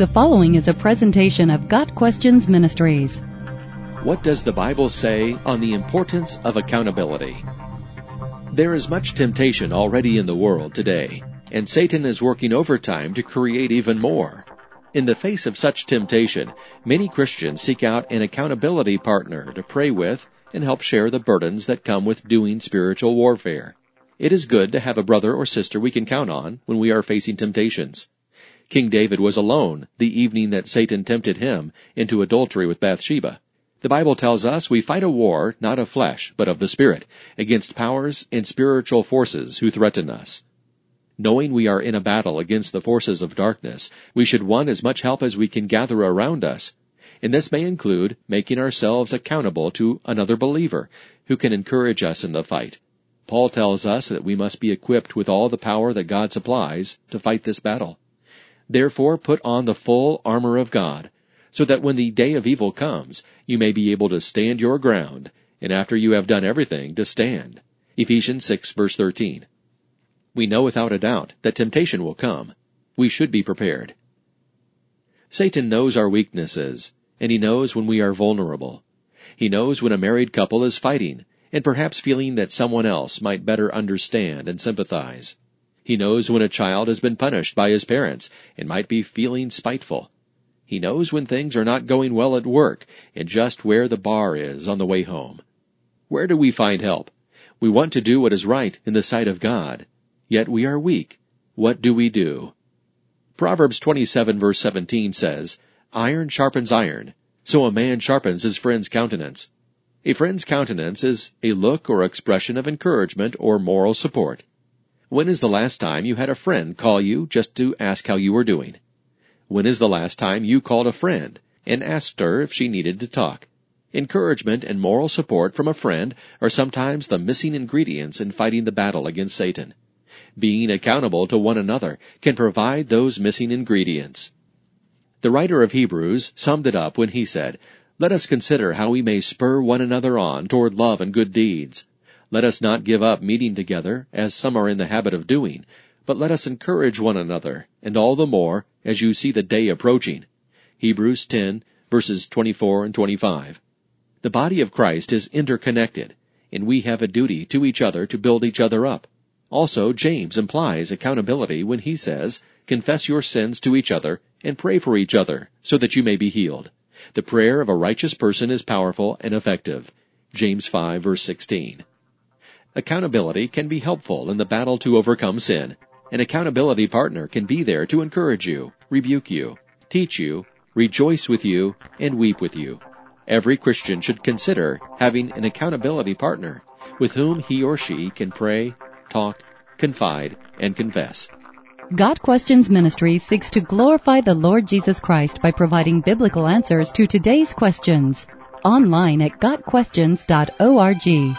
The following is a presentation of Got Questions Ministries. What does the Bible say on the importance of accountability? There is much temptation already in the world today, and Satan is working overtime to create even more. In the face of such temptation, many Christians seek out an accountability partner to pray with and help share the burdens that come with doing spiritual warfare. It is good to have a brother or sister we can count on when we are facing temptations. King David was alone the evening that Satan tempted him into adultery with Bathsheba. The Bible tells us we fight a war not of flesh, but of the Spirit, against powers and spiritual forces who threaten us. Knowing we are in a battle against the forces of darkness, we should want as much help as we can gather around us. And this may include making ourselves accountable to another believer who can encourage us in the fight. Paul tells us that we must be equipped with all the power that God supplies to fight this battle. Therefore put on the full armor of God, so that when the day of evil comes, you may be able to stand your ground, and after you have done everything, to stand. Ephesians 6 verse 13. We know without a doubt that temptation will come. We should be prepared. Satan knows our weaknesses, and he knows when we are vulnerable. He knows when a married couple is fighting, and perhaps feeling that someone else might better understand and sympathize. He knows when a child has been punished by his parents and might be feeling spiteful. He knows when things are not going well at work and just where the bar is on the way home. Where do we find help? We want to do what is right in the sight of God. Yet we are weak. What do we do? Proverbs 27 verse 17 says, Iron sharpens iron, so a man sharpens his friend's countenance. A friend's countenance is a look or expression of encouragement or moral support. When is the last time you had a friend call you just to ask how you were doing? When is the last time you called a friend and asked her if she needed to talk? Encouragement and moral support from a friend are sometimes the missing ingredients in fighting the battle against Satan. Being accountable to one another can provide those missing ingredients. The writer of Hebrews summed it up when he said, Let us consider how we may spur one another on toward love and good deeds. Let us not give up meeting together, as some are in the habit of doing, but let us encourage one another, and all the more as you see the day approaching. Hebrews 10 verses 24 and 25. The body of Christ is interconnected, and we have a duty to each other to build each other up. Also, James implies accountability when he says, confess your sins to each other and pray for each other so that you may be healed. The prayer of a righteous person is powerful and effective. James 5 verse 16. Accountability can be helpful in the battle to overcome sin. An accountability partner can be there to encourage you, rebuke you, teach you, rejoice with you, and weep with you. Every Christian should consider having an accountability partner with whom he or she can pray, talk, confide, and confess. Got Questions Ministry seeks to glorify the Lord Jesus Christ by providing biblical answers to today's questions. Online at GotQuestions.org.